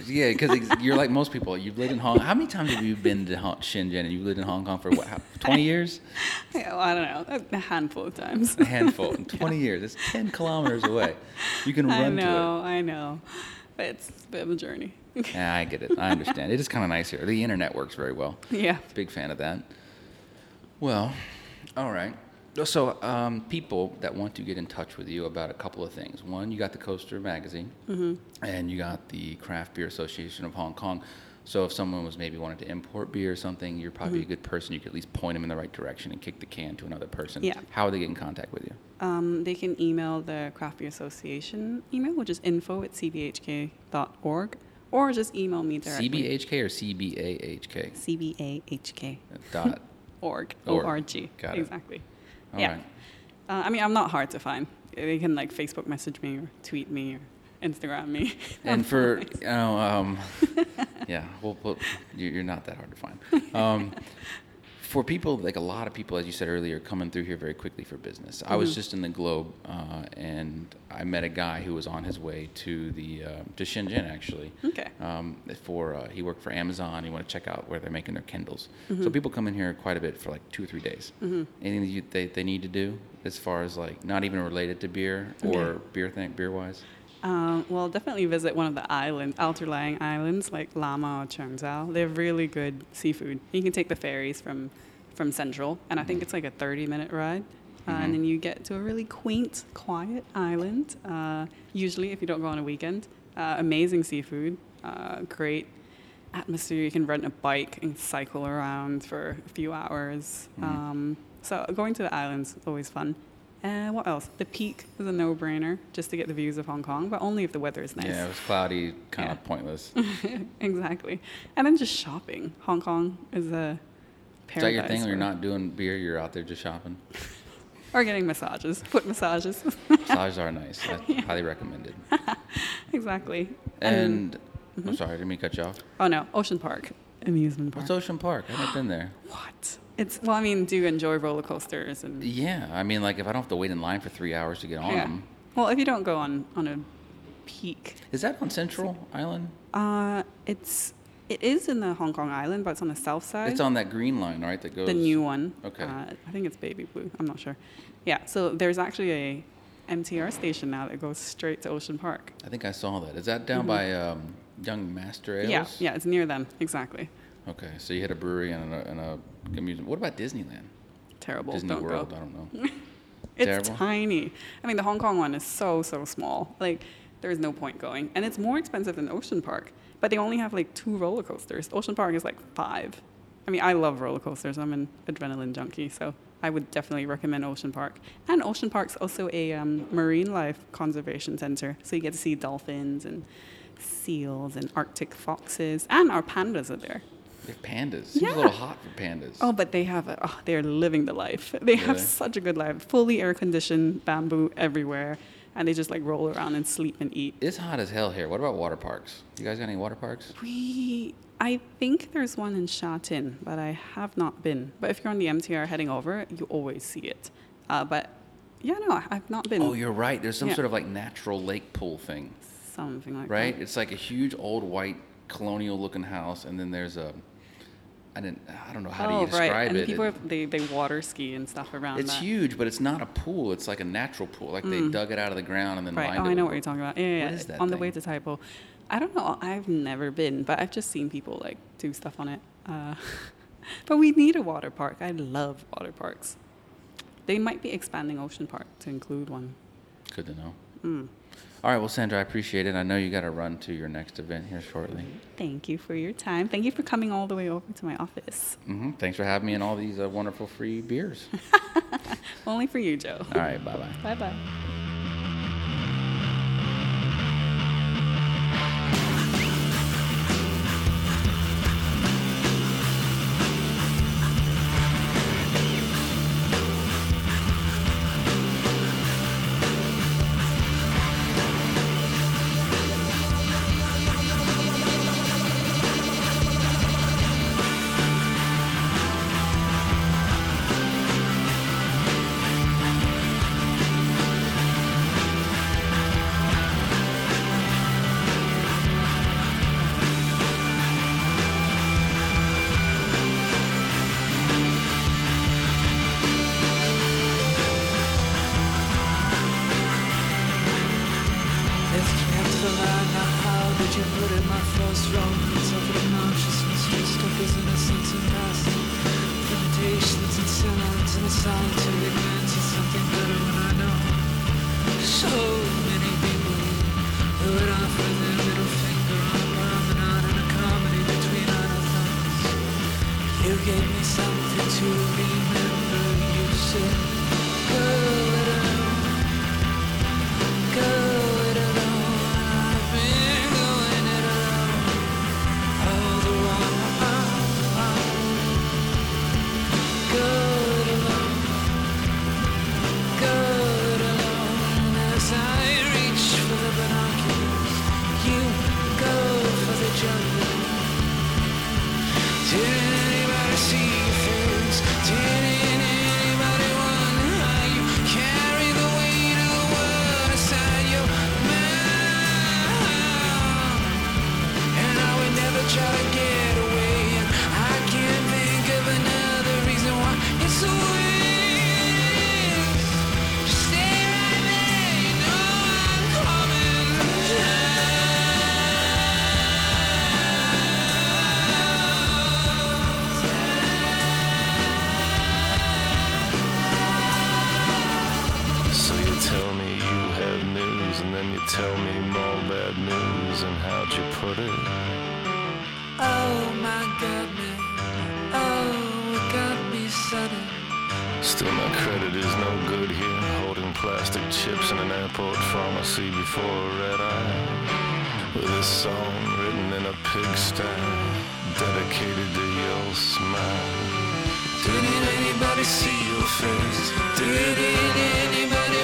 Yeah, because you're like most people. You've lived in Hong. Kong. How many times have you been to Hong, Shenzhen? And you've lived in Hong Kong for what? how- Twenty years? Yeah, well, I don't know, a handful of times. A handful. In Twenty years. It's ten kilometers away. You can run I to know, I know, but it's a bit of a journey. Yeah, I get it. I understand. It is kind of nice here. The internet works very well. yeah. Big fan of that. Well, all right. So, um, people that want to get in touch with you about a couple of things. One, you got the Coaster magazine, and you got the Craft Beer Association of Hong Kong. So, if someone was maybe wanting to import beer or something, you're probably a good person. You could at least point them in the right direction and kick the can to another person. Yeah. How would they get in contact with you? Um, they can email the Craft Beer Association email, which is info at cbhk.org, or just email me directly. CBHK or CBAHK? CBAHK. Dot. Org. Org. O-R-G. Got it. Exactly. All yeah. right. Uh, I mean, I'm not hard to find. They can like Facebook message me or tweet me or Instagram me. And for you know, um, yeah, well, well, you- you're not that hard to find. Um, for people, like a lot of people, as you said earlier, coming through here very quickly for business. I was just in the Globe, uh, and I met a guy who was on his way to the uh, to Shenzhen actually. Okay. Um, for uh, he worked for Amazon. He wanted to check out where they're making their Kindles. So people come in here quite a bit for like two or three days. Anything that you, they they need to do as far as like not even related to beer or Okay. beer thing beer wise. Um, well, definitely visit one of the islands, outlying islands like Lama or Cheung Chau. They have really good seafood. You can take the ferries from from Central, and I think it's like a 30 minute ride. Uh, Mhm. and then you get to a really quaint, quiet island. Uh, usually, if you don't go on a weekend, uh, amazing seafood. Uh, great atmosphere. You can rent a bike and cycle around for a few hours. Mhm. Um, so going to the islands is always fun. Uh, what else? The Peak is a no-brainer just to get the views of Hong Kong, but only if the weather is nice. Yeah, it was cloudy, kind Yeah. of pointless. exactly. And then just shopping. Hong Kong is a Is paradise. that your thing? When you're not doing beer, you're out there just shopping. Or getting massages, foot massages. Massages are nice. I highly recommended. exactly. And Mm-hmm. I'm sorry, I didn't mean cut you off. oh no, Ocean Park, amusement park. What's Ocean Park? I haven't been there. What? It's well, I mean, do you enjoy roller coasters and Yeah, I mean, like if I don't have to wait in line for three hours to get on yeah. them. Well, if you don't go on on a peak, Is that on Central Island? uh, it's it is in the Hong Kong Island, but it's on the south side. It's on that green line, right? That goes. the new one. Okay. Uh, I think it's baby blue. I'm not sure. Yeah. So there's actually a MTR station now that goes straight to Ocean Park. I think I saw that. Is that down by um, Young Master Ales? Mm-hmm. Yeah. Yeah. It's near them. Exactly. Okay, so you hit a brewery and a, and a amusement. What about Disneyland? Terrible. Disney don't World? go. I don't know. It's Terrible? tiny. I mean, the Hong Kong one is so so small. Like, there's no point going, and it's more expensive than Ocean Park. But they only have like two roller coasters. Ocean Park is like five. I mean, I love roller coasters. I'm an adrenaline junkie, so I would definitely recommend Ocean Park. And Ocean Park's also a um, marine life conservation center, so you get to see dolphins and seals and Arctic foxes, and our pandas are there. They have pandas. Seems Yeah. a little hot for pandas. Oh, but they have, a, oh, they're living the life. They have Really? such a good life. Fully air conditioned, bamboo everywhere, and they just like roll around and sleep and eat. It's hot as hell here. What about water parks? You guys got any water parks? We, I think there's one in Sha Tin, but I have not been. But if you're on the MTR heading over, you always see it. Uh, but yeah, no, I've not been. Oh, you're right. There's some Yeah. sort of like natural lake pool thing, Something like right? that. It's like a huge old white colonial looking house, and then there's a. I didn't. I don't know how do oh, you describe right. And it. people have, they, they water ski and stuff around it's that. huge, but it's not a pool. It's like a natural pool. Like they dug it out of the ground and then Mm. Right. lined Oh, it I know what you're talking about. Yeah, yeah. What yeah. is that on the way to Taipo. I don't know. I've never been, but I've just seen people like do stuff on it. Uh, but we need a water park. I love water parks. They might be expanding Ocean Park to include one. Good to know. Mm. All right, well, Sandra, I appreciate it. I know you got to run to your next event here shortly. Thank you for your time. Thank you for coming all the way over to my office. hmm Thanks for having me and all these uh, wonderful free beers. Only for you, Joe. all right, bye bye. Bye bye. Tell me more bad news and how'd you put it? Oh my god, man. Oh, it got me sudden. Still, my credit is no good here. Holding plastic chips in an airport pharmacy before a red eye. With a song written in a pigsty, dedicated to your smile. Didn't anybody see your face? Didn't anybody